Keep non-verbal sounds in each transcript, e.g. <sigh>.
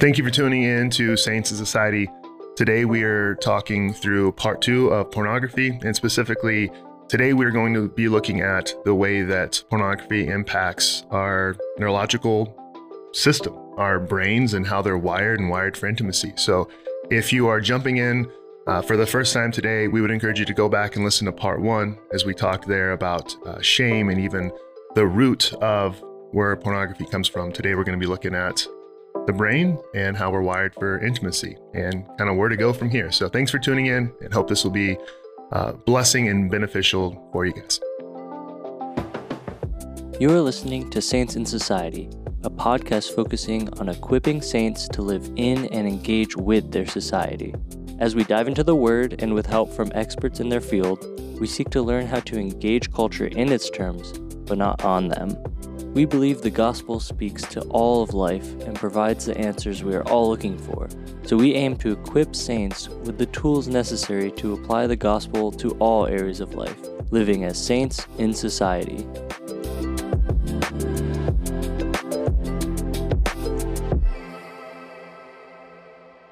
Thank you for tuning in to Saints in Society. Today we are talking through part two of pornography, and specifically, today we are going to be looking at the way that pornography impacts our neurological system, our brains, and how they're wired and wired for intimacy. So, if you are jumping in uh, for the first time today, we would encourage you to go back and listen to part one as we talked there about uh, shame and even the root of where pornography comes from. Today, we're going to be looking at the brain and how we're wired for intimacy and kind of where to go from here. So, thanks for tuning in and hope this will be uh, blessing and beneficial for you guys. You are listening to Saints in Society, a podcast focusing on equipping saints to live in and engage with their society. As we dive into the Word and with help from experts in their field, we seek to learn how to engage culture in its terms, but not on them. We believe the gospel speaks to all of life and provides the answers we are all looking for. So we aim to equip saints with the tools necessary to apply the gospel to all areas of life, living as saints in society.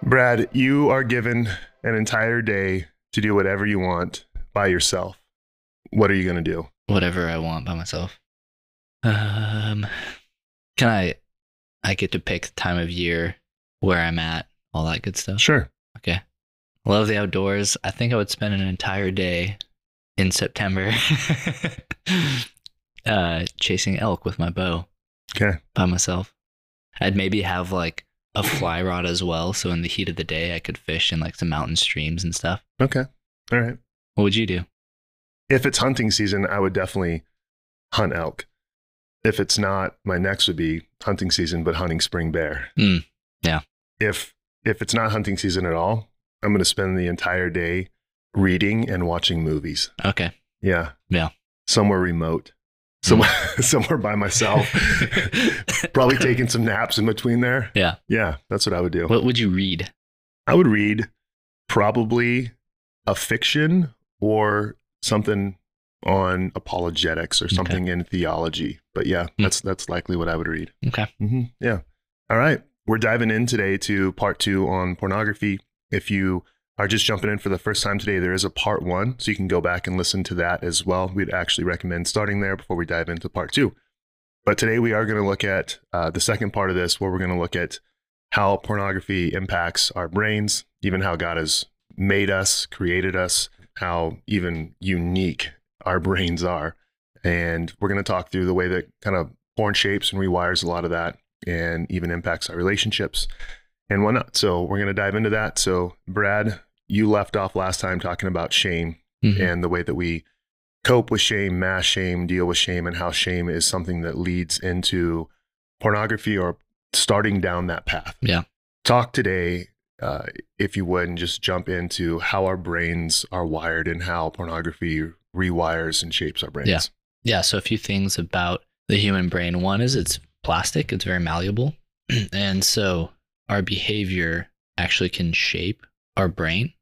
Brad, you are given an entire day to do whatever you want by yourself. What are you going to do? whatever I want by myself. Um, can I? I get to pick the time of year, where I'm at, all that good stuff. Sure. Okay. Love the outdoors. I think I would spend an entire day in September <laughs> uh, chasing elk with my bow Okay. by myself. I'd maybe have like a fly rod as well, so in the heat of the day, I could fish in like some mountain streams and stuff. Okay. All right. What would you do? If it's hunting season, I would definitely hunt elk. If it's not, my next would be hunting season, but hunting spring bear. Mm, yeah. If if it's not hunting season at all, I'm going to spend the entire day reading and watching movies. Okay. Yeah. Yeah. Somewhere remote. Somewhere <laughs> somewhere by myself. <laughs> Probably taking some naps in between there. Yeah. Yeah, that's what I would do. What would you read? I would read probably a fiction or something on apologetics or something in theology. But yeah, Hmm. that's that's likely what I would read. Okay. hmm Yeah. All right. We're diving in today to part two on pornography. If you are just jumping in for the first time today, there is a part one, so you can go back and listen to that as well. We'd actually recommend starting there before we dive into part two. But today we are going to look at uh, the second part of this, where we're going to look at how pornography impacts our brains, even how God has made us, created us, how even unique our brains are. And we're going to talk through the way that kind of porn shapes and rewires a lot of that and even impacts our relationships and whatnot. So we're going to dive into that. So, Brad, you left off last time talking about shame Mhm. and the way that we cope with shame, mass shame, deal with shame, and how shame is something that leads into pornography or starting down that path. Yeah. Talk today, uh, if you would, and just jump into how our brains are wired and how pornography rewires and shapes our brains. Yeah. Yeah, so a few things about the human brain. One is it's plastic, it's very malleable. <clears throat> and so our behavior actually can shape our brain.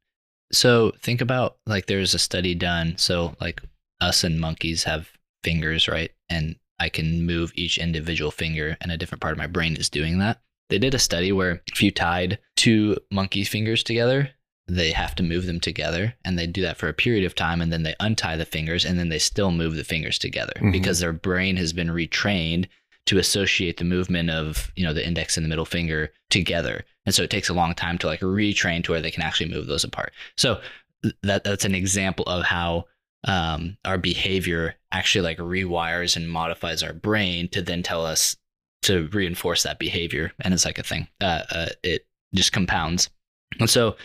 So think about like there's a study done. So, like us and monkeys have fingers, right? And I can move each individual finger, and a different part of my brain is doing that. They did a study where if you tied two monkey fingers together, they have to move them together and they do that for a period of time and then they untie the fingers and then they still move the fingers together Mhm. because their brain has been retrained to associate the movement of you know the index and the middle finger together. And so it takes a long time to like retrain to where they can actually move those apart. So that that's an example of how um, our behavior actually like rewires and modifies our brain to then tell us to reinforce that behavior. And it's like a thing uh, uh, it just compounds. And so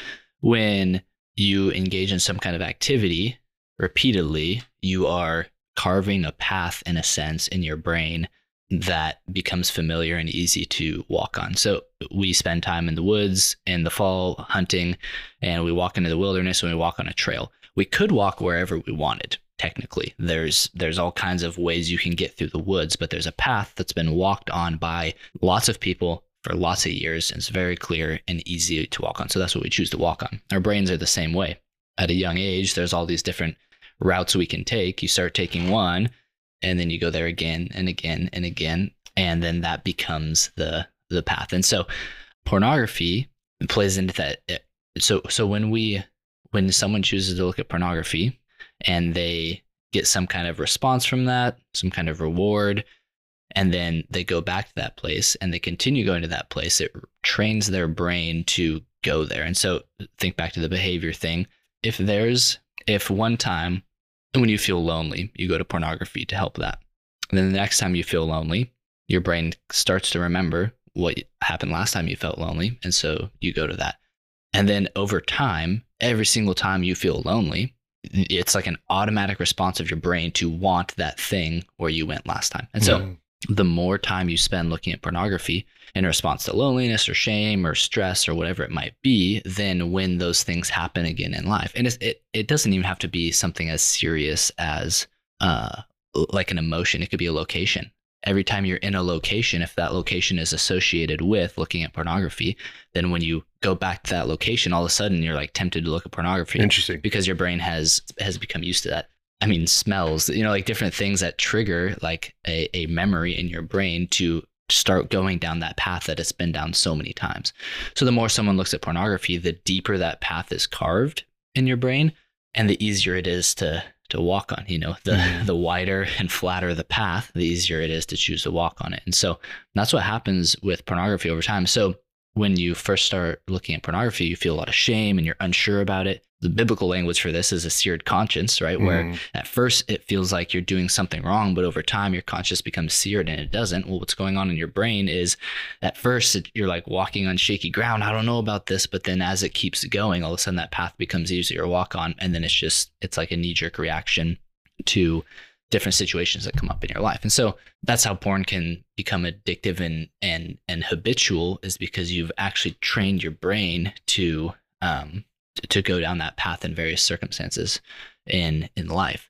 when you engage in some kind of activity repeatedly, you are carving a path in a sense in your brain that becomes familiar and easy to walk on. So we spend time in the woods in the fall hunting and we walk into the wilderness and we walk on a trail. We could walk wherever we wanted. Technically, there's there's all kinds of ways you can get through the woods, but there's a path that's been walked on by lots of people for lots of years. And it's very clear and easy to walk on. So that's what we choose to walk on. Our brains are the same way. At a young age, there's all these different routes we can take. You start taking one, and then you go there again and again and again, and then that becomes the the path. And so pornography plays into that. eh, So so when we when someone chooses to look at pornography and they get some kind of response from that, some kind of reward, and then they go back to that place and they continue going to that place, it trains their brain to go there. And so think back to the behavior thing. If there's if one time when you feel lonely, you go to pornography to help that. And then the next time you feel lonely, your brain starts to remember what happened last time you felt lonely. And so you go to that. And then over time, every single time you feel lonely, it's like an automatic response of your brain to want that thing where you went last time. And so Mm. The more time you spend looking at pornography in response to loneliness or shame or stress or whatever it might be, then when those things happen again in life, and it's, it it doesn't even have to be something as serious as uh like an emotion. It could be a location. Every time you're in a location, if that location is associated with looking at pornography, then when you go back to that location, all of a sudden you're like tempted to look at pornography Interesting. because your brain has has become used to that. I mean, smells, you know, like different things that trigger like a, a memory in your brain to start going down that path that it's been down so many times. So the more someone looks at pornography, the deeper that path is carved in your brain and the easier it is to to walk on, you know, the Mhm. the wider and flatter the path, the easier it is to choose to walk on it. And so that's what happens with pornography over time. So when you first start looking at pornography, you feel a lot of shame and you're unsure about it. The biblical language for this is a seared conscience, right? Where Mm. at first it feels like you're doing something wrong, but over time your conscience becomes seared and it doesn't. Well, what's going on in your brain is at first it, you're like walking on shaky ground. I don't know about this, but then as it keeps going, all of a sudden that path becomes easier to walk on. And then it's just, it's like a knee jerk reaction to different situations that come up in your life. And so that's how porn can become addictive and and and habitual is because you've actually trained your brain to um to, go down that path in various circumstances in in life.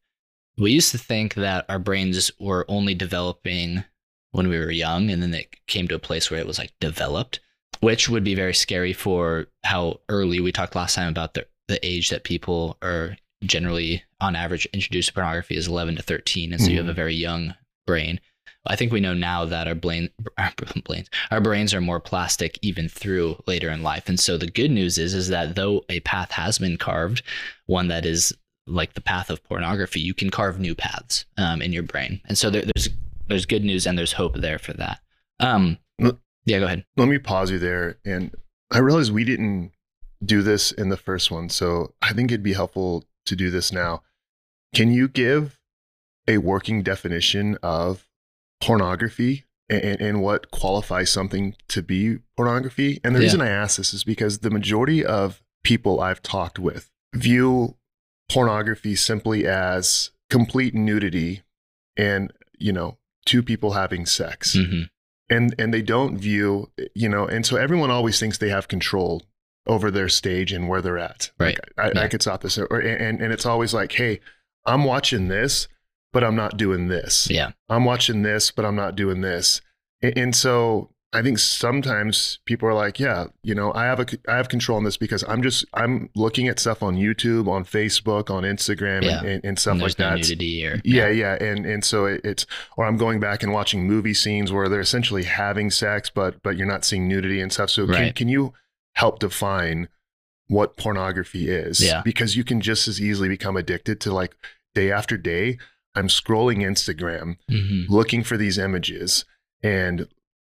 We used to think that our brains were only developing when we were young and then it came to a place where it was like developed, which would be very scary for how early we talked last time about the the age that people are generally on average introduced to pornography is 11 to 13 and so you have a mm-hmm. very young brain i think we know now that our brain our brains <laughs> our brains are more plastic even through later in life and so the good news is is that though a path has been carved one that is like the path of pornography you can carve new paths um, in your brain and so there, there's there's good news and there's hope there for that um yeah go ahead Let me pause you there. And I realize we didn't do this in the first one. So I think it'd be helpful to do this now. Can you give a working definition of pornography and, and what qualifies something to be pornography? And the Yeah. reason I ask this is because the majority of people I've talked with view pornography simply as complete nudity and, you know, two people having sex Mhm. and and they don't view you know and so everyone always thinks they have control over their stage and where they're at Right. like, I, Yeah. I could stop this or and and it's always like hey i'm watching this but i'm not doing this yeah i'm watching this but i'm not doing this and, and so i think sometimes people are like yeah you know i have a i have control on this because i'm just i'm looking at stuff on youtube on facebook on instagram Yeah. and, and, and stuff and like no that nudity or yeah, yeah, and and so it, it's or I'm going back and watching movie scenes where they're essentially having sex, but but you're not seeing nudity and stuff. So can, can you help define what pornography is? Yeah. because you can just as easily become addicted to like day after day. I'm scrolling Instagram, Mhm. looking for these images and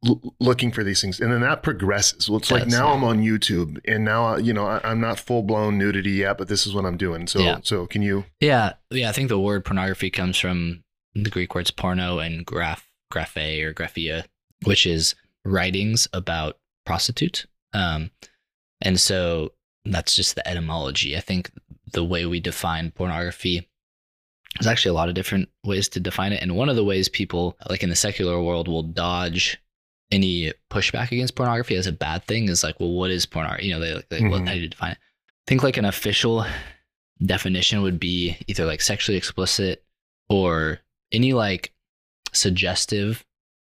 l- looking for these things, and then that progresses. Well, it's like now. I'm on YouTube, and now you know I, I'm not full blown nudity yet, but this is what I'm doing. So Yeah. so can you? Yeah, yeah. I think the word pornography comes from the Greek words porno and graph, graphe or graphia, which is writings about prostitutes. Um, and so that's just the etymology. I think the way we define pornography there's actually a lot of different ways to define it. And one of the ways people, like in the secular world, will dodge any pushback against pornography as a bad thing is like, well, what is pornography? You know, they, they well, Mhm. how do you define it? I think like an official definition would be either like sexually explicit or any like suggestive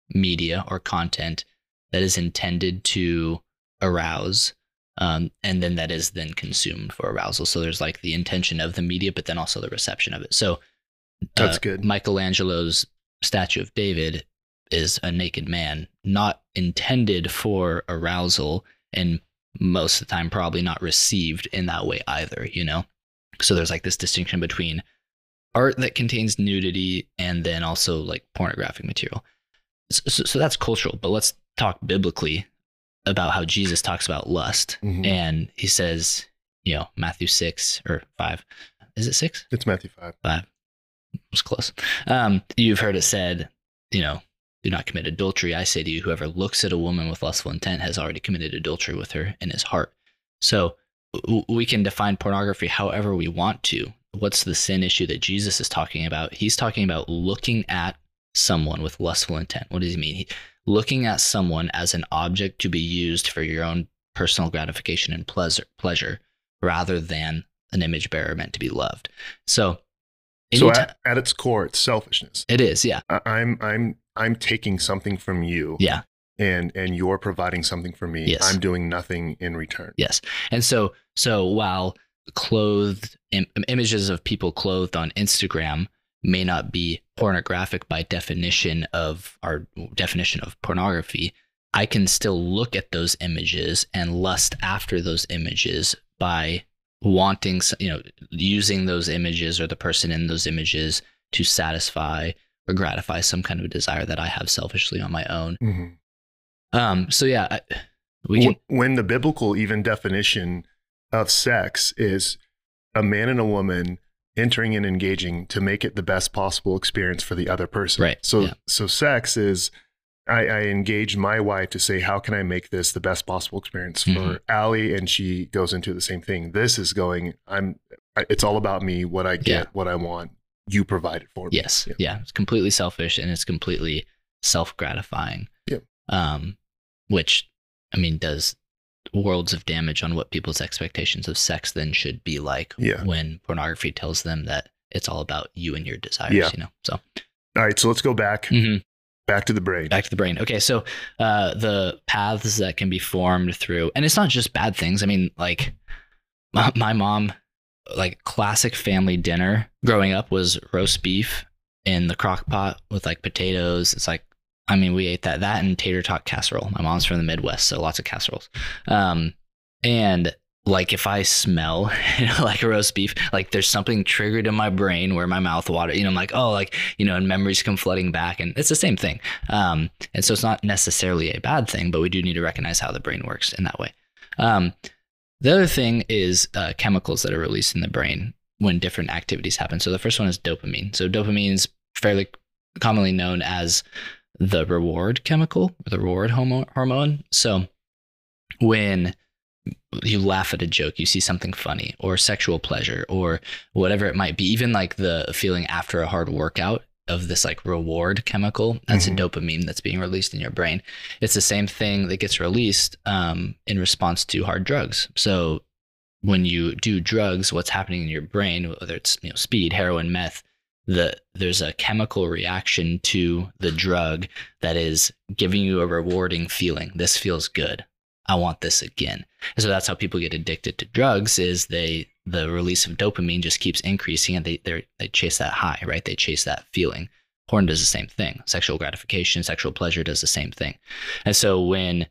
media or content that is intended to arouse um, and then that is then consumed for arousal so there's like the intention of the media but then also the reception of it so that's uh, good. Michelangelo's statue of David is a naked man, not intended for arousal, and most of the time probably not received in that way either, you know? So there's like this distinction between art that contains nudity and then also like pornographic material. So, so that's cultural, but let's talk biblically about how Jesus talks about lust. Mm-hmm. And he says, you know, Matthew 6 or 5. Is it 6? It's Matthew 5. 5 was close. Um, you've heard it said, you know, do not commit adultery. I say to you, whoever looks at a woman with lustful intent has already committed adultery with her in his heart. So we can define pornography however we want to. What's the sin issue that Jesus is talking about? He's talking about looking at someone with lustful intent. What does he mean? He, looking at someone as an object to be used for your own personal gratification and pleasure, pleasure rather than an image bearer meant to be loved. So, So at, at its core, it's selfishness. it is, yeah, I, I'm I'm I'm taking something from you, yeah, and and you're providing something for me. Yes. I'm doing nothing in return. yes. And so, so while clothed Im- images of people clothed on Instagram may not be pornographic by definition of our definition of pornography, I can still look at those images and lust after those images by wanting, you know, using those images or the person in those images to satisfy or gratify some kind of desire that I have selfishly on my own. Mhm. Um, so yeah, I, we can, when the biblical even definition of sex is a man and a woman entering and engaging to make it the best possible experience for the other person. Right, So yeah. so sex is I, I engage my wife to say, how can I make this the best possible experience for Mhm. Allie? And she goes into the same thing. This is going, I'm, it's all about me, what I get, Yeah. what I want. You provide it for me. Yes. Yeah. Yeah. It's completely selfish and it's completely self gratifying. Yep. Um, which, I mean, does worlds of damage on what people's expectations of sex then should be like Yeah. when pornography tells them that it's all about you and your desires, Yeah. you know? So, All right. So let's go back, mhm. Back to the brain. back to the brain. Okay. So, uh, the paths that can be formed through, and it's not just bad things. I mean, like, my, my mom, like, classic family dinner growing up was roast beef in the crock pot with like potatoes. It's like, I mean, we ate that, that and tater tot casserole. My mom's from the Midwest, so lots of casseroles. Um, and like if I smell you <laughs> know, like a roast beef, like there's something triggered in my brain where my mouth water, you know, I'm like, oh, like, you know, and memories come flooding back. And it's the same thing. Um, and so it's not necessarily a bad thing, but we do need to recognize how the brain works in that way. Um, the other thing is uh, chemicals that are released in the brain when different activities happen. So the first one is dopamine. So dopamine is fairly commonly known as the reward chemical, or the reward homo- hormone. So when you laugh at a joke, you see something funny, or sexual pleasure, or whatever it might be, even like the feeling after a hard workout of this like reward chemical, that's Mhm. a dopamine that's being released in your brain. It's the same thing that gets released um, in response to hard drugs. So when you do drugs, what's happening in your brain, whether it's you know speed, heroin, meth, the there's a chemical reaction to the drug that is giving you a rewarding feeling. This feels good. I want this again. And so that's how people get addicted to drugs is they the release of dopamine just keeps increasing and they they they chase that high, right? They chase that feeling. Porn does the same thing. Sexual gratification, sexual pleasure does the same thing. And so when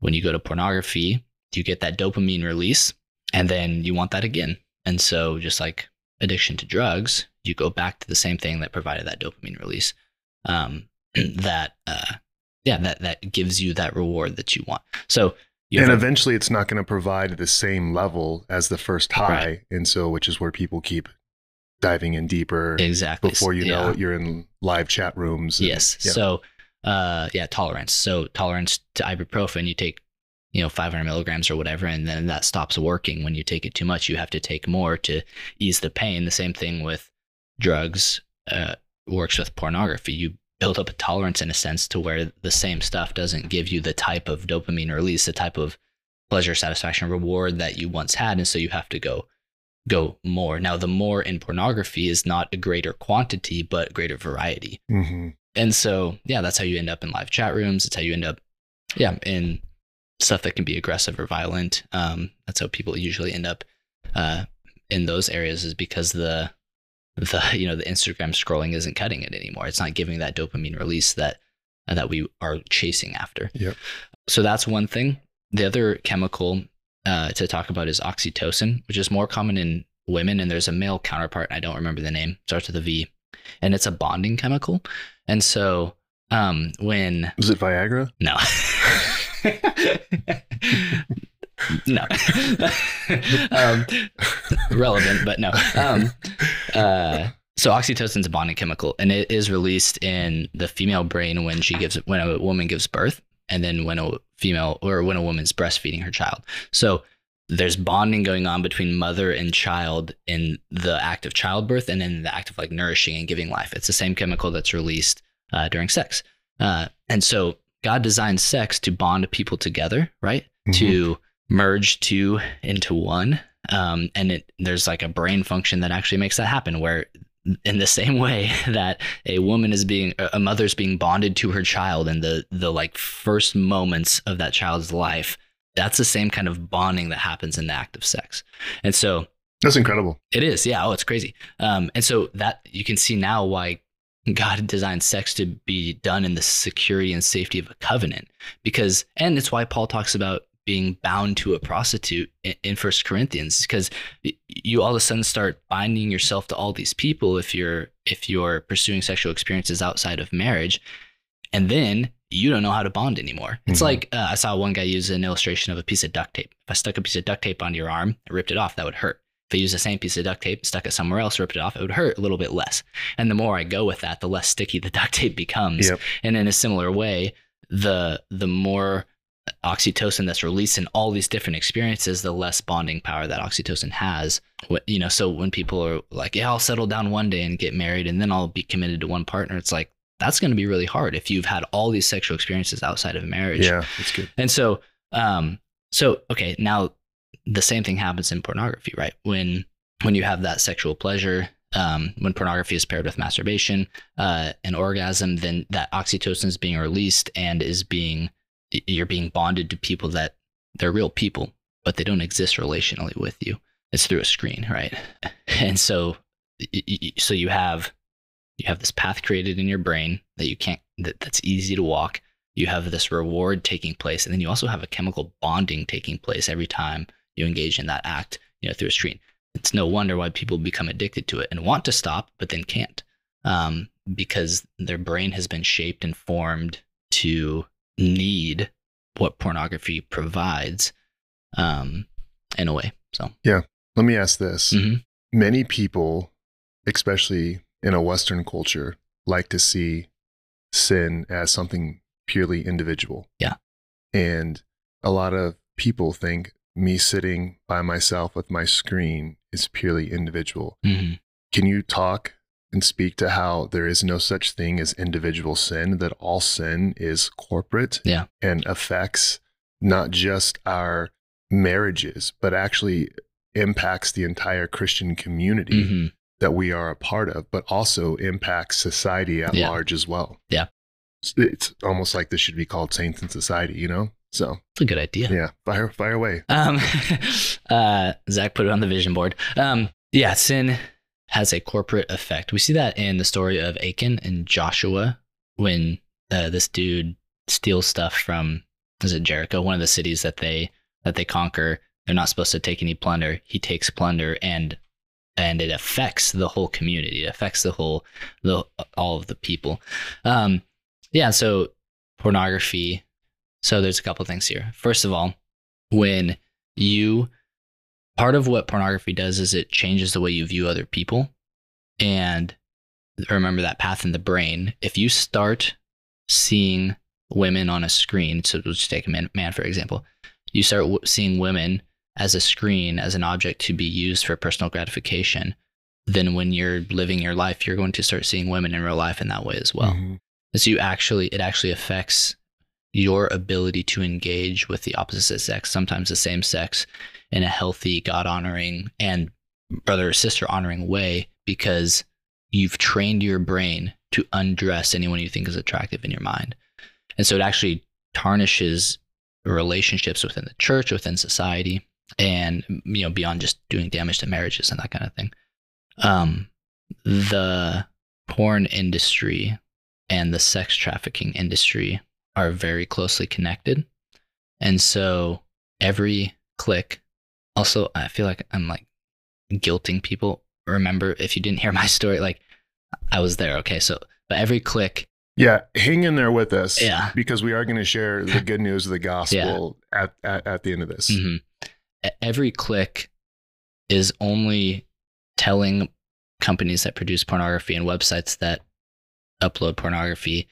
when you go to pornography, you get that dopamine release and then you want that again. And so just like addiction to drugs, you go back to the same thing that provided that dopamine release. Um, <clears throat> that uh, yeah, that that gives you that reward that you want. So you and a- eventually it's not going to provide the same level as the first high. And so, which is where people keep diving in deeper exactly before you know Yeah. it, you're in live chat rooms. and- Yes. yeah. So, uh, yeah, tolerance. So tolerance to ibuprofen, you take, you know, 500 milligrams or whatever, and then that stops working. When you take it too much, you have to take more to ease the pain. The same thing with drugs uh, works with pornography. You build up a tolerance in a sense to where the same stuff doesn't give you the type of dopamine release, the type of pleasure, satisfaction, reward that you once had, and so you have to go go more. Now, the more in pornography is not a greater quantity, but greater variety. Mhm. And so, yeah, that's how you end up in live chat rooms. It's how you end up, yeah, in stuff that can be aggressive or violent. Um, that's how people usually end up uh, in those areas, is because the the <laughs> you know the Instagram scrolling isn't cutting it anymore. It's not giving that dopamine release that that we are chasing after. Yep. So that's one thing. the other chemical uh, to talk about is oxytocin, which is more common in women, and there's a male counterpart. I don't remember the name. Starts with a V, and it's a bonding chemical. And so um, when is it Viagra? No. <laughs> <laughs> no. <laughs> um, <laughs> relevant, but no. Um, uh, so oxytocin is a bonding chemical, and it is released in the female brain when she gives when a woman gives birth, and then when a female or when a woman's breastfeeding her child. So there's bonding going on between mother and child in the act of childbirth and in the act of like nourishing and giving life. It's the same chemical that's released uh, during sex. Uh, and so God designed sex to bond people together, right? Mm-hmm. To merge two into one. Um, and it, there's like a brain function that actually makes that happen where in the same way <laughs> that a woman is being a mother's being bonded to her child in the the like first moments of that child's life that's the same kind of bonding that happens in the act of sex. And so that's incredible. It is. Yeah. Oh it's crazy. Um, and so that you can see now why God designed sex to be done in the security and safety of a covenant because and it's why Paul talks about being bound to a prostitute in First Corinthians because you all of a sudden start binding yourself to all these people if you're if you're pursuing sexual experiences outside of marriage, and then you don't know how to bond anymore. It's mm-hmm. like uh, I saw one guy use an illustration of a piece of duct tape. If I stuck a piece of duct tape onto your arm, I ripped it off, that would hurt. If I use the same piece of duct tape, stuck it somewhere else, ripped it off, it would hurt a little bit less. And the more I go with that, the less sticky the <laughs> duct tape becomes. Yep. And in a similar way, the the more oxytocin that's released in all these different experiences, the less bonding power that oxytocin has. You know, so when people are like, "Yeah, I'll settle down one day and get married, and then I'll be committed to one partner," it's like that's going to be really hard if you've had all these sexual experiences outside of marriage. Yeah, that's good. And so, um, so okay, now the same thing happens in pornography, right? When when you have that sexual pleasure, um, when pornography is paired with masturbation, uh, an orgasm, then that oxytocin is being released and is being you're being bonded to people that they're real people, but they don't exist relationally with you. It's through a screen, right? <laughs> And so, so you have you have this path created in your brain that you can't that, that's easy to walk. You have this reward taking place, and then you also have a chemical bonding taking place every time you engage in that act, you know, through a screen. It's no wonder why people become addicted to it and want to stop, but then can't, um, because their brain has been shaped and formed to need what pornography provides um, in a way. So, yeah. Let me ask this. Mm-hmm. Many people, especially in a Western culture, like to see sin as something purely individual. Yeah. And a lot of people think me sitting by myself with my screen is purely individual. Mm-hmm. Can you talk and speak to how there is no such thing as individual sin, that all sin is corporate yeah. and affects not just our marriages, but actually impacts the entire Christian community mm-hmm. that we are a part of, but also impacts society at yeah. large as well. Yeah. It's, almost like this should be called Saints in Society, you know? So it's a good idea. Yeah. Fire, fire away. Um, <laughs> uh, Zach put it on the vision board. Um, yeah, sin has a corporate effect. We see that in the story of Achan and Joshua when uh, this dude steals stuff from is it Jericho, one of the cities that they that they conquer. They're not supposed to take any plunder. He takes plunder and and it affects the whole community. It affects the whole the all of the people. Um, yeah. So pornography. So there's a couple things here. First of all, when you part of what pornography does is it changes the way you view other people. And remember that path in the brain. If you start seeing women on a screen, so let's take a man, man for example, you start w- seeing women as a screen, as an object to be used for personal gratification, then when you're living your life, you're going to start seeing women in real life in that way as well. Mm-hmm. So you actually, it actually affects your ability to engage with the opposite sex, sometimes the same sex, in a healthy, God honoring, and brother or sister honoring way because you've trained your brain to undress anyone you think is attractive in your mind. And so it actually tarnishes relationships within the church, within society, and you know, beyond just doing damage to marriages and that kind of thing. Um, the porn industry and the sex trafficking industry are very closely connected. And so every click. Also, I feel like I'm like guilting people. Remember, if you didn't <laughs> hear my story, like I was there. Okay, so but every click Yeah, hang in there with us. Yeah. Because we are going to share the <laughs> good news of the gospel at, at, at the end of this. hmm Every click is only telling companies that produce pornography and websites that upload pornography.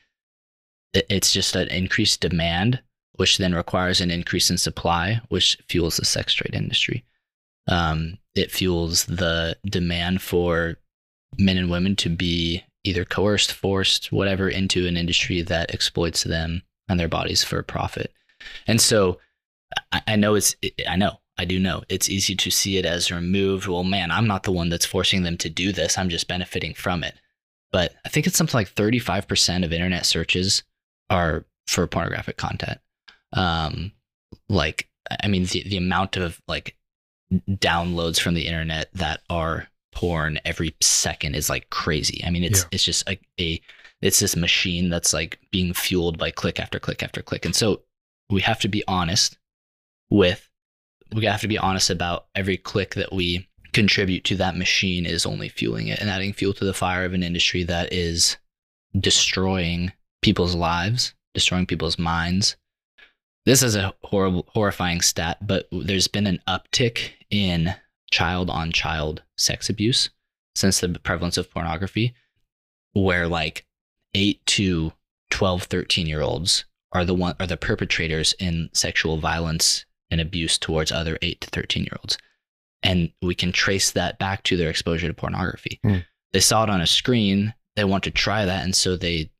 It's just an increased demand, which then requires an increase in supply, which fuels the sex trade industry. Um, it fuels the demand for men and women to be either coerced, forced, whatever, into an industry that exploits them and their bodies for profit. And so I, I know it's, I know, I do know it's easy to see it as removed. Well, man, I'm not the one that's forcing them to do this. I'm just benefiting from it. But I think it's something like 35% of internet searches are for pornographic content. Um, like, I mean, the, the amount of like downloads from the internet that are porn every second is like crazy. I mean, it's Yeah. it's just like a it's this machine that's like being fueled by click after click after click. And so we have to be honest with we have to be honest about every click that we contribute to that machine is only fueling it and adding fuel to the fire of an industry that is destroying people's lives, destroying people's minds. This is a horrible, horrifying stat, but there's been an uptick in child on child sex abuse since the prevalence of pornography, where like 8 to 12, 13 year olds are the one are the perpetrators in sexual violence and abuse towards other 8 to 13 year olds. And we can trace that back to their exposure to pornography. Hmm. They saw it on a screen, they want to try that, and so they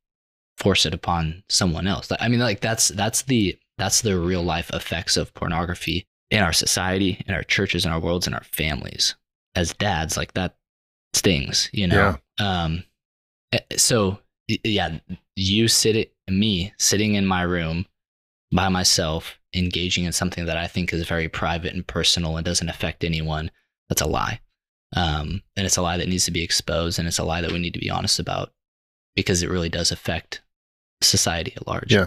force it upon someone else. I mean, like that's that's the that's the real life effects of pornography in our society, in our churches, in our worlds, in our families. As dads, like that stings, you know. Um, eh, so yeah, you sit it, me sitting in my room by myself, engaging in something that I think is very private and personal and doesn't affect anyone. That's a lie. Um, and it's a lie that needs to be exposed, and it's a lie that we need to be honest about because it really does affect society at large. Yeah.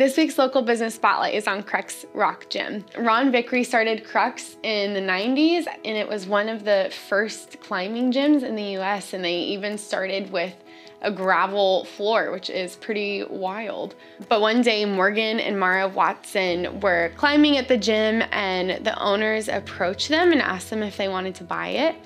This week's local business spotlight is on Crux Rock Gym. Ron Vickery started Crux in the 90s, and it was one of the first climbing gyms in the US. And they even started with a gravel floor, which is pretty wild. But one day, Morgan and Mara Watson were climbing at the gym, and the owners approached them and asked them if they wanted to buy it.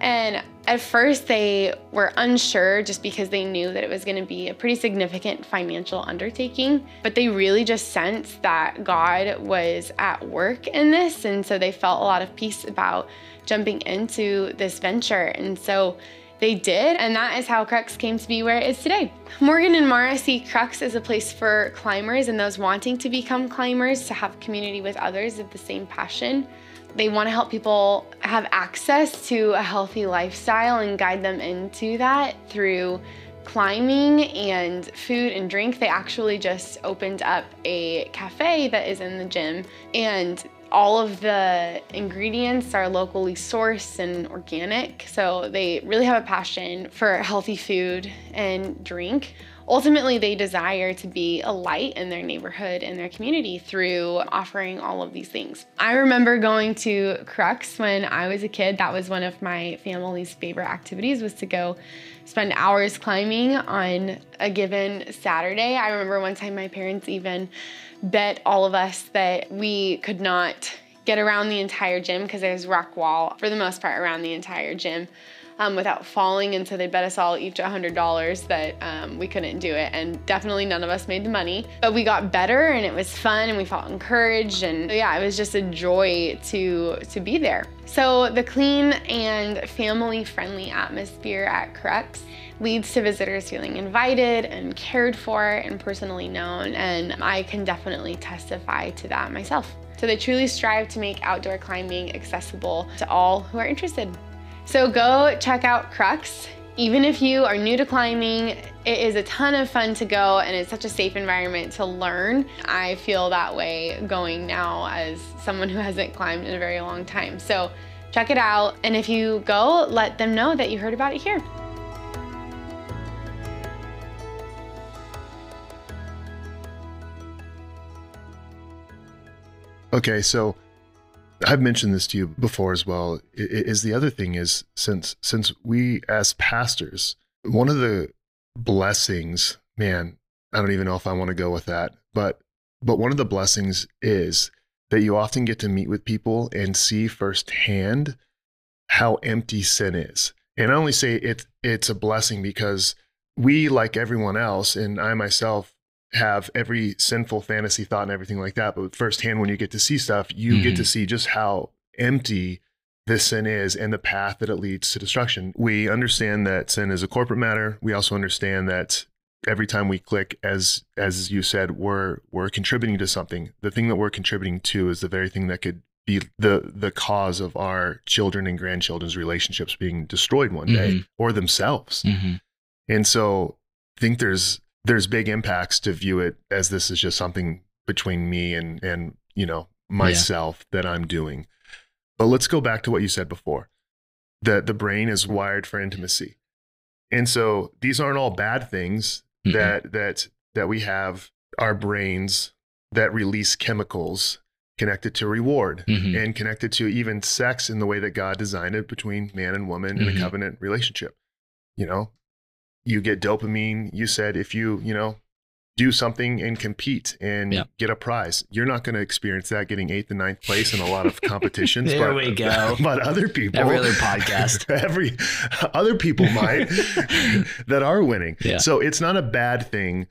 And at first, they were unsure just because they knew that it was going to be a pretty significant financial undertaking. But they really just sensed that God was at work in this. And so they felt a lot of peace about jumping into this venture. And so they did, and that is how Crux came to be where it is today. Morgan and Mara see Crux as a place for climbers and those wanting to become climbers to have community with others of the same passion. They want to help people have access to a healthy lifestyle and guide them into that through climbing and food and drink. They actually just opened up a cafe that is in the gym and all of the ingredients are locally sourced and organic. So they really have a passion for healthy food and drink. Ultimately, they desire to be a light in their neighborhood and their community through offering all of these things. I remember going to Crux when I was a kid. That was one of my family's favorite activities was to go spend hours climbing on a given Saturday. I remember one time my parents even bet all of us that we could not get around the entire gym because there's rock wall for the most part around the entire gym um, without falling. And so they bet us all each $100 that um, we couldn't do it. And definitely none of us made the money. But we got better and it was fun and we felt encouraged. And yeah, it was just a joy to, to be there. So the clean and family friendly atmosphere at Crux leads to visitors feeling invited and cared for and personally known. And I can definitely testify to that myself. So they truly strive to make outdoor climbing accessible to all who are interested. So go check out Crux. Even if you are new to climbing, it is a ton of fun to go and it's such a safe environment to learn. I feel that way going now as someone who hasn't climbed in a very long time. So check it out. And if you go, let them know that you heard about it here. Okay, so I've mentioned this to you before as well. Is the other thing is since since we as pastors, one of the blessings, man, I don't even know if I want to go with that, but but one of the blessings is that you often get to meet with people and see firsthand how empty sin is. And I only say it it's a blessing because we like everyone else and I myself have every sinful fantasy thought and everything like that. But firsthand, when you get to see stuff, you get to see just how empty this sin is and the path that it leads to destruction. We understand that sin is a corporate matter. We also understand that every time we click, as as you said, we're we're contributing to something. The thing that we're contributing to is the very thing that could be the the cause of our children and grandchildren's relationships being destroyed one day Mhm. or themselves. hmm And so I think there's there's big impacts to view it as this is just something between me and and you know myself that I'm doing. But let's go back to what you said before. That the brain is wired for intimacy. And so these aren't all bad things Mhm. that that that we have our brains that release chemicals connected to reward Mhm. and connected to even sex in the way that God designed it between man and woman in Mhm. a covenant relationship. You know, you get dopamine. You said if you, you know, do something and compete and Yeah. get a prize, you're not going to experience that getting eighth and ninth place in a lot of <laughs> competitions. There but, we go. <laughs> But other people, Every other podcast. <laughs> every other people might that are winning. Yeah. So it's not a bad thing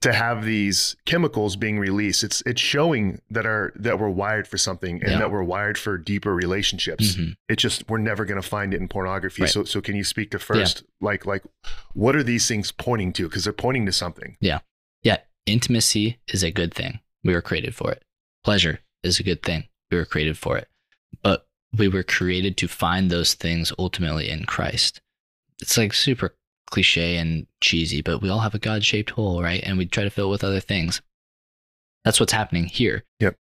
to have these chemicals being released. It's it's showing that are that we're wired for something and Yeah. that we're wired for deeper relationships. Mhm. It's just we're never going to find it in pornography. Right. So so can you speak to first like like what are these things pointing to because they're pointing to something. Yeah. Yeah, intimacy is a good thing. We were created for it. Pleasure is a good thing. We were created for it. But we were created to find those things ultimately in Christ. It's like super cliche and cheesy, but we all have a God shaped hole, right? And we try to fill it with other things. That's what's happening here. Yep.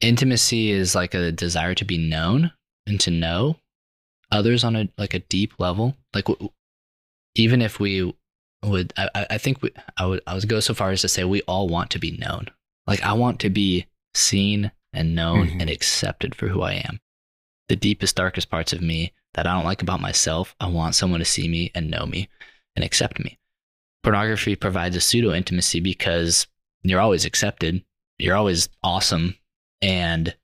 Intimacy is like a desire to be known and to know others on a like a deep level. Like w- even if we would I, I- think we, I would I would go so far as to say we all want to be known. Like I want to be seen and known Mhm. and accepted for who I am. The deepest, darkest parts of me that I don't like about myself, I want someone to see me and know me and accept me. Pornography provides a pseudo intimacy because you're always accepted, you're always awesome, and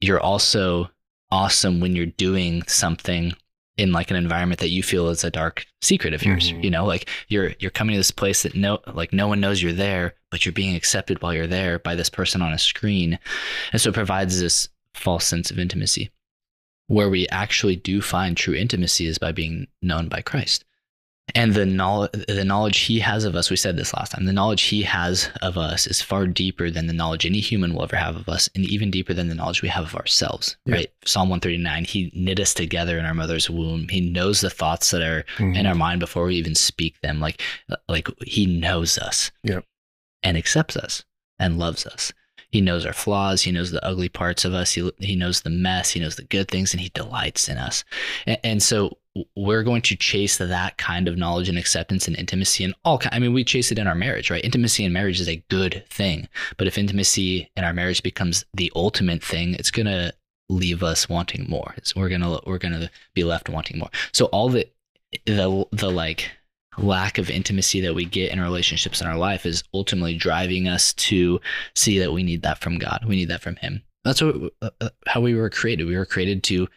you're also awesome when you're doing something in like an environment that you feel is a dark secret of yours. Mhm. You know, like you're you're coming to this place that no like no one knows you're there, but you're being accepted while you're there by this person on a screen. And so it provides this false sense of intimacy. Where we actually do find true intimacy is by being known by Christ. And the knowledge, the knowledge he has of us, we said this last time, the knowledge he has of us is far deeper than the knowledge any human will ever have of us, and even deeper than the knowledge we have of ourselves, Yeah. right? Psalm 139, he knit us together in our mother's womb. He knows the thoughts that are Mm-hmm. in our mind before we even speak them. Like, like he knows us Yep. and accepts us and loves us. He knows our flaws. He knows the ugly parts of us. He, he knows the mess. He knows the good things, and he delights in us. And, and so we're going to chase that kind of knowledge and acceptance and intimacy and all. I mean, we chase it in our marriage, right? Intimacy in marriage is a good thing, but if intimacy in our marriage becomes the ultimate thing, it's gonna leave us wanting more. It's, we're gonna we're gonna be left wanting more. So all the the the like lack of intimacy that we get in relationships in our life is ultimately driving us to see that we need that from God. We need that from Him. That's what, uh, uh, how we were created. We were created to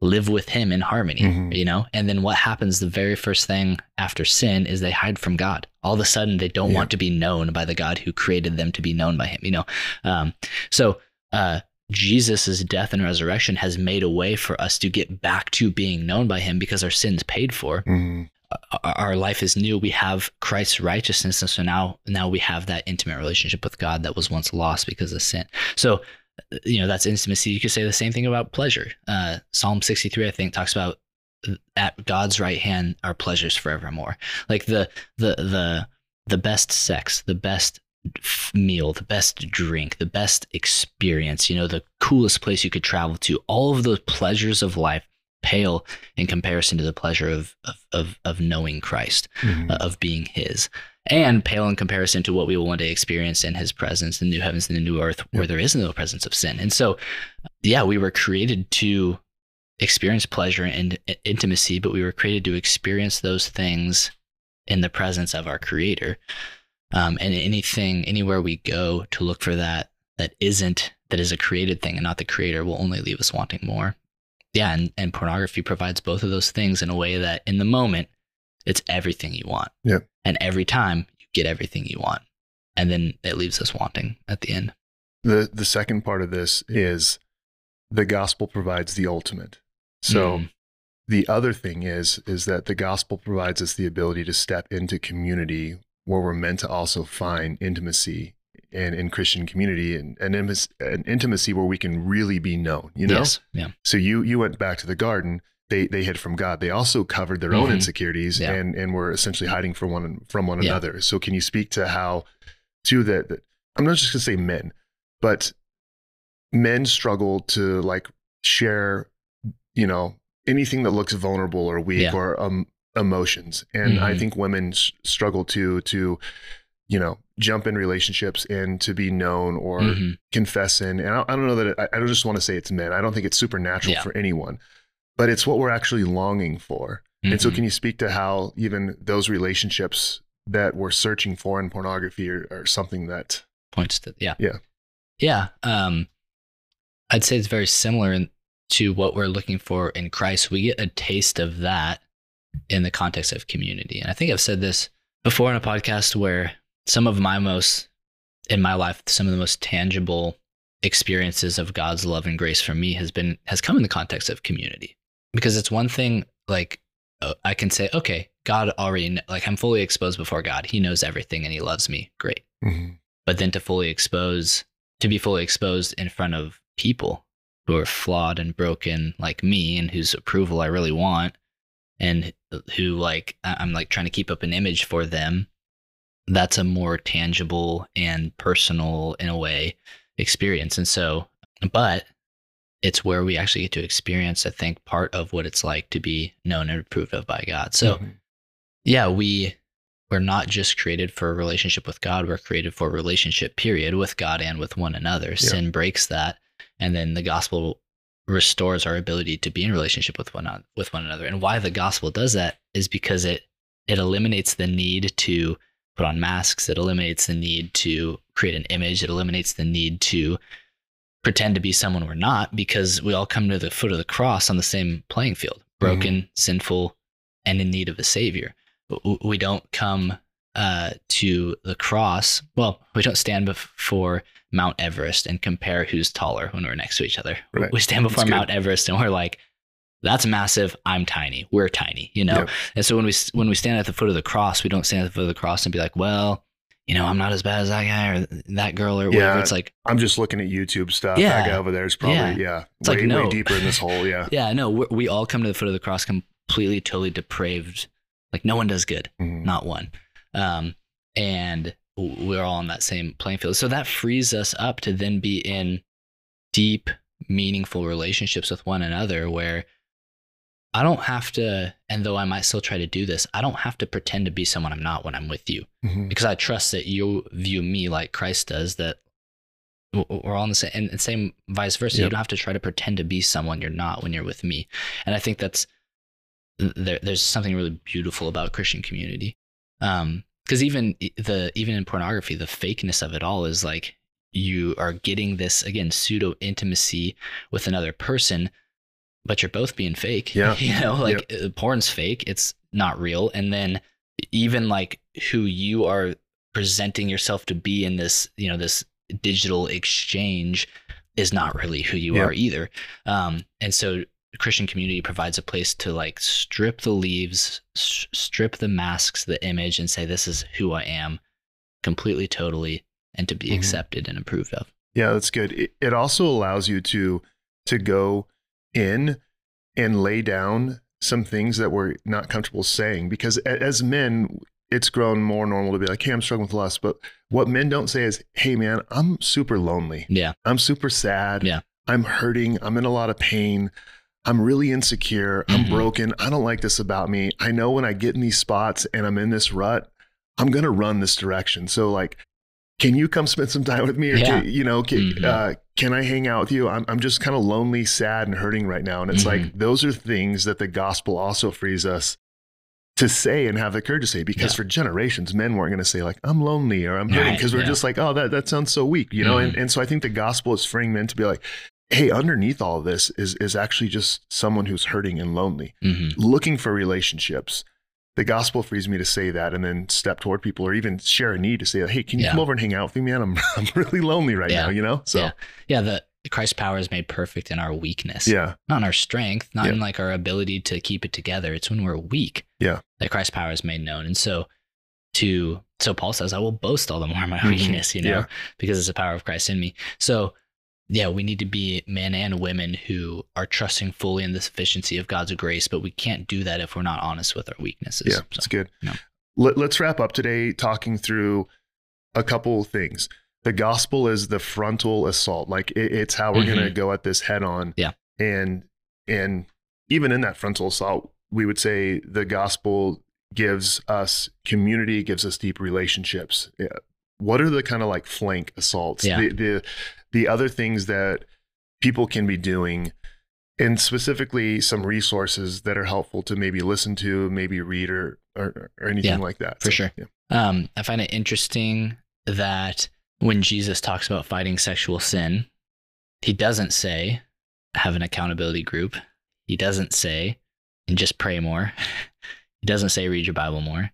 live with Him in harmony, Mhm. you know? And then what happens the very first thing after sin is they hide from God. All of a sudden, they don't Yeah. want to be known by the God who created them to be known by Him, you know? Um, so, uh, Jesus' death and resurrection has made a way for us to get back to being known by Him because our sins paid for Mhm. Our life is new. We have Christ's righteousness, and so now now we have that intimate relationship with God that was once lost because of sin. So, you know, that's intimacy. You could say the same thing about pleasure. Uh, Psalm sixty three, I think, talks about at God's right hand are pleasures forevermore. Like the the the the best sex, the best meal, the best drink, the best experience. You know, the coolest place you could travel to. All of those pleasures of life pale in comparison to the pleasure of of of, of knowing Christ, Mhm. uh, of being His, and pale in comparison to what we will one day experience in His presence, in the new heavens and the new earth, where there is no presence of sin. And so, yeah, we were created to experience pleasure and intimacy, but we were created to experience those things in the presence of our Creator. Um, and anything, anywhere we go to look for that that isn't that is a created thing and not the Creator will only leave us wanting more. Yeah, and, and pornography provides both of those things in a way that in the moment it's everything you want. Yeah. And every time you get everything you want. And then it leaves us wanting at the end. The the second part of this is the gospel provides the ultimate. So Mm. the other thing is is that the gospel provides us the ability to step into community where we're meant to also find intimacy and in Christian community and, intimacy- an intimacy where we can really be known, you know? Yes. Yeah. So you you went back to the garden. They they hid from God. They also covered their own Mhm. insecurities Yeah. and and were essentially hiding from one from one Yeah. another. So can you speak to how to that? that- I'm not just gonna say men, but men struggle to like share, you know, anything that looks vulnerable or weak Yeah. or um, emotions. And I Mhm. think women s- struggle to to you know jump in relationships and to be known or Mhm. confess in. And I, I don't know that it, I, I don't just want to say it's men. I don't think it's supernatural Yeah. for anyone, but it's what we're actually longing for. And so, Mhm. can you speak to how even those relationships that we're searching for in pornography are, are something that? points to yeah Yeah. yeah um i'd say it's very similar in, to what we're looking for in christ we get a taste of that in the context of community and i think i've said this before in a podcast where some of my most in my life some of the most tangible experiences of god's love and grace for me has been has come in the context of community. Because it's one thing like uh, i can say okay god already like i'm fully exposed before god. He knows everything and he loves me. Great. But then to fully expose to be fully exposed in front of people who are flawed and broken like me and whose approval I really want and who like I'm like trying to keep up an image for them that's a more tangible and personal in a way experience and so but it's where we actually get to experience I think part of what it's like to be known and approved of by God so Mhm. yeah, we we're not just created for a relationship with God, we're created for a relationship period with God and with one another. Sin breaks that and then the gospel restores our ability to be in relationship with one with one another. And why the gospel does that is because it it eliminates the need to put on masks, it eliminates the need to create an image, it eliminates the need to pretend to be someone we're not because we all come to the foot of the cross on the same playing field, broken, sinful, and in need of a savior we don't come uh, to the cross. Well, we don't stand before Mount Everest and compare who's taller when we're next to each other. Right. We stand before. Mount Everest and we're like, "That's massive. I'm tiny. We're tiny." You know. And so when we when we stand at the foot of the cross, we don't stand at the foot of the cross and be like, "Well, you know, I'm not as bad as that guy or that girl or whatever." Yeah. It's like, I'm just looking at YouTube stuff. Yeah. That guy over there is probably Yeah. yeah, It's way, like, no. way deeper in this hole. Yeah. <laughs> yeah, no, we we all come to the foot of the cross completely, totally depraved. Like no one does good. Mhm. not one. Um, and we're all on that same playing field. So that frees us up to then be in deep, meaningful relationships with one another where I don't have to, and though I might still try to do this, I don't have to pretend to be someone I'm not when I'm with you Mhm. because I trust that you view me like Christ does, that we're all in the same, and and same vice versa. You don't have to try to pretend to be someone you're not when you're with me. And I think that's, there, there's something really beautiful about Christian community. Um, because even the even in pornography, the fakeness of it all is like you are getting this again pseudo intimacy with another person, but you're both being fake. Yeah. <laughs> you know, like uh, porn's fake; it's not real. And then even like who you are presenting yourself to be in this, you know, this digital exchange is not really who you are either. Um, and so Christian community provides a place to like strip the leaves, s- strip the masks, the image, and say, this is who I am completely, totally, and to be Mhm. accepted and approved of. Yeah, that's good. It, it also allows you to to go in and lay down some things that we're not comfortable saying because as men it's grown more normal to be like hey i'm struggling with lust but what men don't say is hey man i'm super lonely Yeah. i'm super sad Yeah. i'm hurting i'm in a lot of pain I'm really insecure. I'm Mhm. broken. I don't like this about me. I know when I get in these spots and I'm in this rut, I'm going to run this direction. So, like, can you come spend some time with me? Or, Yeah. can, you know, can, Mhm. uh, can I hang out with you? I'm, I'm just kind of lonely, sad, and hurting right now. And it's Mm-hmm. like, those are things that the gospel also frees us to say and have the courage to say because Yeah. for generations men weren't going to say like i'm lonely or i'm hurting Right, because we're yeah. just like oh that, that sounds so weak you know and, and so i think the gospel is freeing men to be like hey underneath all of this is is actually just someone who's hurting and lonely hmm looking for relationships the gospel frees me to say that and then step toward people or even share a need to say hey can you Yeah. come over and hang out with me man i'm, <laughs> I'm really lonely right Yeah. now you know so Yeah. Yeah. The Christ's power is made perfect in our weakness. yeah Not in our strength, not in like our ability to keep it together. It's when we're weak. Yeah. That Christ's power is made known. And so to so Paul says, I will boast all the more in my Mhm. weakness, you know, because it's the power of Christ in me. So yeah, we need to be men and women who are trusting fully in the sufficiency of God's grace, but we can't do that if we're not honest with our weaknesses. Yeah, So, that's good. no. Let, let's wrap up today talking through a couple of things. The gospel is the frontal assault. Like it, it's how we're going to mm-hmm. go at this head on. Yeah. And and even in that frontal assault, we would say the gospel gives us community, gives us deep relationships. Yeah. What are the kind of like flank assaults? Yeah. The, the the other things that people can be doing and specifically some resources that are helpful to maybe listen to, maybe read or or, or anything Yeah, like that. for sure. Yeah. Um, I find it interesting that when Jesus talks about fighting sexual sin, he doesn't say have an accountability group. He doesn't say and just pray more. <laughs> He doesn't say read your Bible more.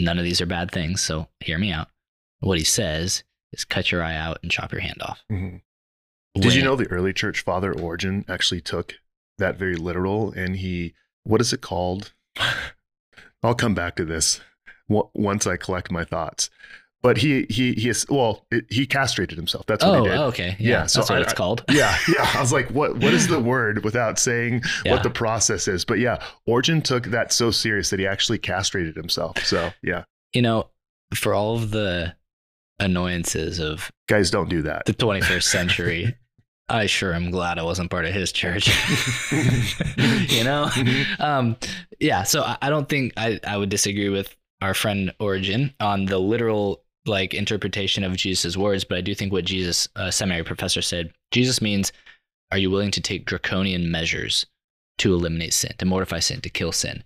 None of these are bad things, so hear me out. What he says is cut your eye out and chop your hand off. Mhm. Did you know the early church father Origen actually took that very literal and he what is it called? <laughs> I'll come back to this once I collect my thoughts. But he he he is well it, he castrated himself. That's what Oh, he did. Oh, okay. Yeah, Yeah, so that's what I- it's I- called. Yeah, <laughs> yeah. I was like, what what is the word without saying Yeah. what the process is? But yeah, Origen took that so serious that he actually castrated himself. So yeah. You know, for all of the annoyances of Guys don't do that. the 21st century. <laughs> I sure am glad I wasn't part of his church. <laughs> <laughs> you know? Mhm. Um, yeah, so I, I don't think I, I would disagree with our friend Origen on the literal like interpretation of Jesus' words, but I do think what Jesus, a seminary professor, said Jesus means, are you willing to take draconian measures to eliminate sin, to mortify sin, to kill sin?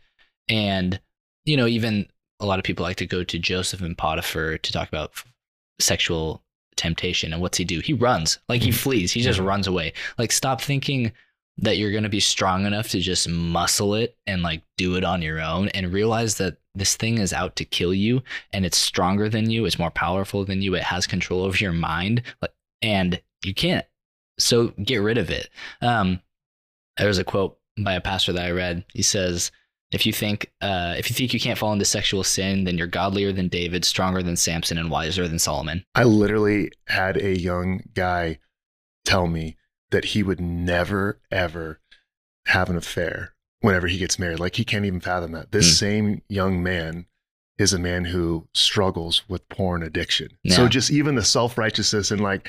And, you know, even a lot of people like to go to Joseph and Potiphar to talk about sexual temptation. And what's he do? He runs, like he flees, he just runs away. Like, stop thinking that you're going to be strong enough to just muscle it and like do it on your own and realize that this thing is out to kill you and it's stronger than you, it's more powerful than you, it has control over your mind, like, and you can't. So get rid of it. Um, there was a quote by a pastor that I read. He says, "If you think uh, if you think you can't fall into sexual sin, then you're godlier than David, stronger than Samson, and wiser than Solomon." I literally had a young guy tell me that he would never ever have an affair whenever he gets married. Like he can't even fathom that. This Hmm. same young man is a man who struggles with porn addiction. So just even the self-righteousness and like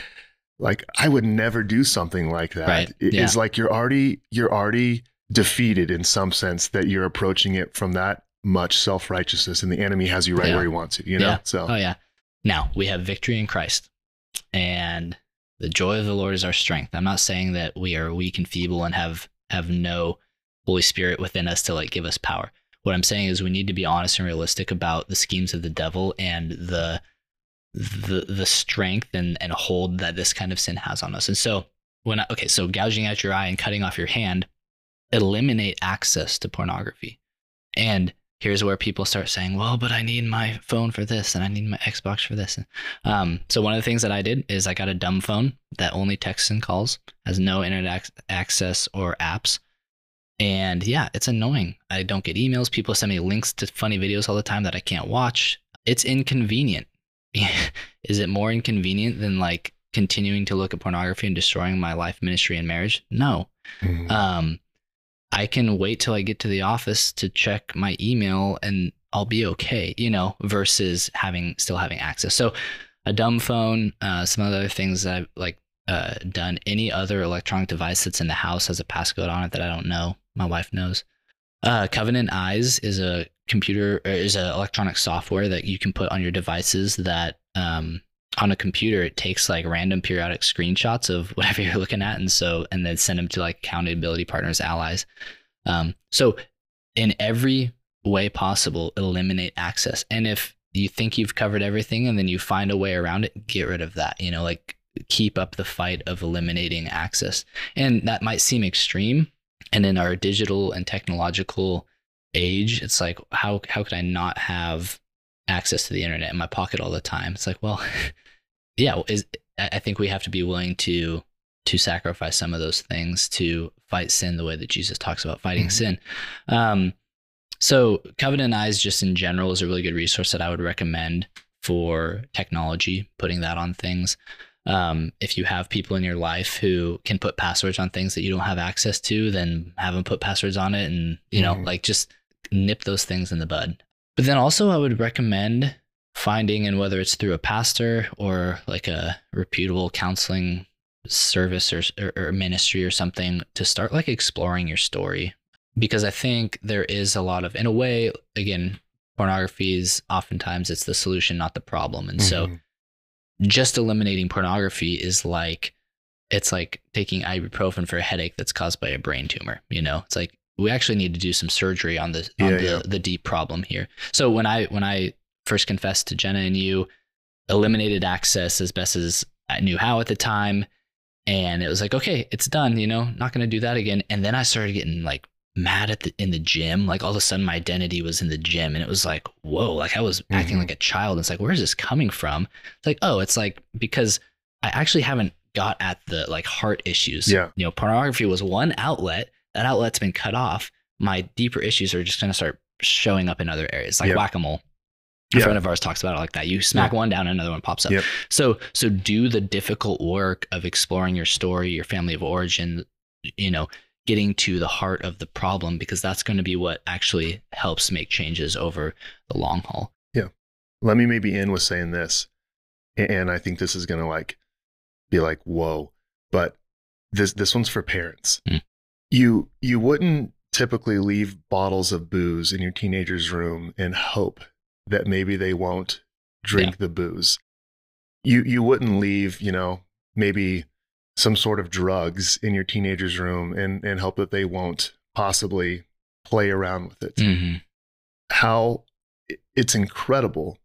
like I would never do something like that. Right. It- Yeah. It's like you're already you're already defeated in some sense that you're approaching it from that much self-righteousness and the enemy has you right Yeah. where he wants you, you know? Yeah. So Oh yeah. Now we have victory in Christ, and the joy of the Lord is our strength. I'm not saying that we are weak and feeble and have have no Holy Spirit within us to like give us power. What I'm saying is we need to be honest and realistic about the schemes of the devil and the the the strength and and hold that this kind of sin has on us. And so when I, okay, so gouging out your eye and cutting off your hand eliminate access to pornography. And here's where people start saying, "Well, but I need my phone for this, and I need my Xbox for this." Um, so one of the things that I did is I got a dumb phone that only texts and calls, has no internet ac- access or apps, and yeah, it's annoying. I don't get emails. People send me links to funny videos all the time that I can't watch. It's inconvenient. <laughs> is it more inconvenient than like continuing to look at pornography and destroying my life, ministry, and marriage? No mhm. um, I can wait till I get to the office to check my email and I'll be okay, you know, versus having still having access. So a dumb phone, uh, some other things that I've like uh, done. Any other electronic device that's in the house has a passcode on it that I don't know. My wife knows. Uh, Covenant Eyes is a computer is an electronic software that you can put on your devices that um, on a computer it takes like random periodic screenshots of whatever <laughs> you're looking at and so and then send them to like accountability partners allies. Um, so in every way possible eliminate access. And if you think you've covered everything and then you find a way around it get rid of that you know like keep up the fight of eliminating access. And that might seem extreme and in our digital and technological age, it's like how how could I not have access to the internet in my pocket all the time? It's like, well, <laughs> yeah, is I think we have to be willing to to sacrifice some of those things to fight sin the way that Jesus talks about fighting mm-hmm. sin. Um, so Covenant Eyes, just in general, is a really good resource that I would recommend for technology, putting that on things. Um, if you have people in your life who can put passwords on things that you don't have access to, then have them put passwords on it, and you know, mm-hmm. like just nip those things in the bud. But then also, I would recommend finding, and whether it's through a pastor or like a reputable counseling service or, or, or ministry or something, to start like exploring your story. Because I think there is a lot of, in a way, again, pornography is oftentimes it's the solution, not the problem. And mm-hmm. so just eliminating pornography is like, it's like taking ibuprofen for a headache that's caused by a brain tumor. You know, it's like we actually need to do some surgery on the on yeah, the, yeah. the deep problem here. So when I when I first confessed to Jenna and you, eliminated access as best as I knew how at the time, and it was like, okay, it's done. You know, not going to do that again. And then I started getting like mad at the in the gym. Like all of a sudden, my identity was in the gym, and it was like, whoa, like I was mm-hmm. acting like a child. It's like, where is this coming from? It's like, oh, it's like because I actually haven't got at the like heart issues. Yeah, you know, pornography was one outlet that outlet's been cut off, my deeper issues are just going to start showing up in other areas, like yep. whack a mole. A yep. friend of ours talks about it like that. You smack yep. one down, another one pops up. Yep. So, so do the difficult work of exploring your story, your family of origin, you know, getting to the heart of the problem, because that's going to be what actually helps make changes over the long haul. Yeah. Let me maybe end with saying this, and I think this is going to like be like, whoa, but this this one's for parents. Mm you you wouldn't typically leave bottles of booze in your teenager's room and hope that maybe they won't drink yeah. the booze. You you wouldn't leave, you know, maybe some sort of drugs in your teenager's room and and hope that they won't possibly play around with it. Mm-hmm. How it's incredible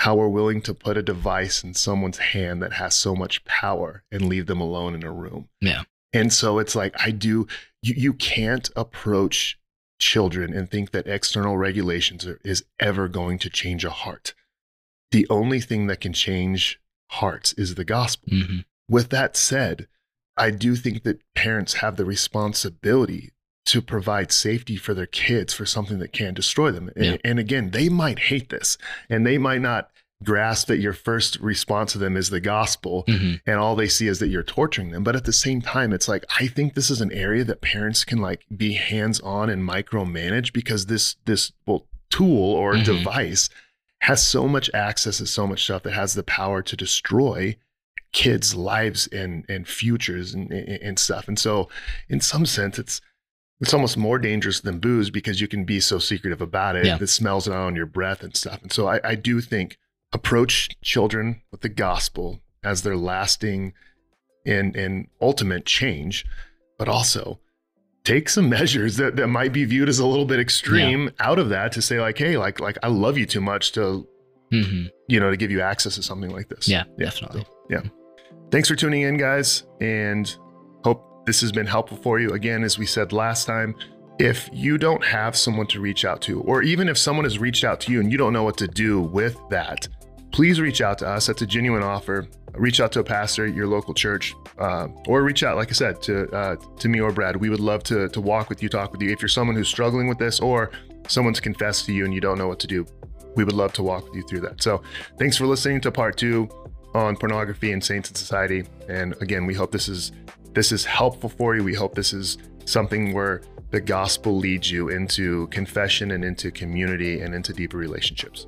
how we're willing to put a device in someone's hand that has so much power and leave them alone in a room. Yeah. And so it's like, I do, you, you can't approach children and think that external regulations are, is ever going to change a heart. The only thing that can change hearts is the gospel. Mm-hmm. With that said, I do think that parents have the responsibility to provide safety for their kids for something that can destroy them. Yeah. And, and, again, they might hate this and they might not grasp that your first response to them is the gospel mm-hmm. and all they see is that you're torturing them but at the same time it's like i think this is an area that parents can like be hands-on and micromanage because this this well tool or mm-hmm. device has so much access to so much stuff that has the power to destroy kids lives and and futures and, and stuff and so in some sense it's it's almost more dangerous than booze because you can be so secretive about it. Yeah. It smells it on your breath and stuff. And so I, I do think approach children with the gospel as their lasting and, and ultimate change, but also take some <laughs> measures that, that might be viewed as a little bit extreme yeah. out of that to say like, hey, like like I love you too much to mm-hmm. you know to give you access to something like this. Yeah, yeah. definitely. So, yeah. Thanks for tuning in, guys, and hope this has been helpful for you. Again, as we said last time, if you don't have someone to reach out to, or even if someone has reached out to you and you don't know what to do with that, please reach out to us. That's a genuine offer. Reach out to a pastor at your local church, uh, or reach out, like I said, to uh, to me or Brad. We would love to to walk with you, talk with you. If you're someone who's struggling with this, or someone's confessed to you and you don't know what to do, we would love to walk with you through that. So, thanks for listening to part two on pornography and Saints in Society. And again, we hope this is this is helpful for you. We hope this is something where the gospel leads you into confession and into community and into deeper relationships.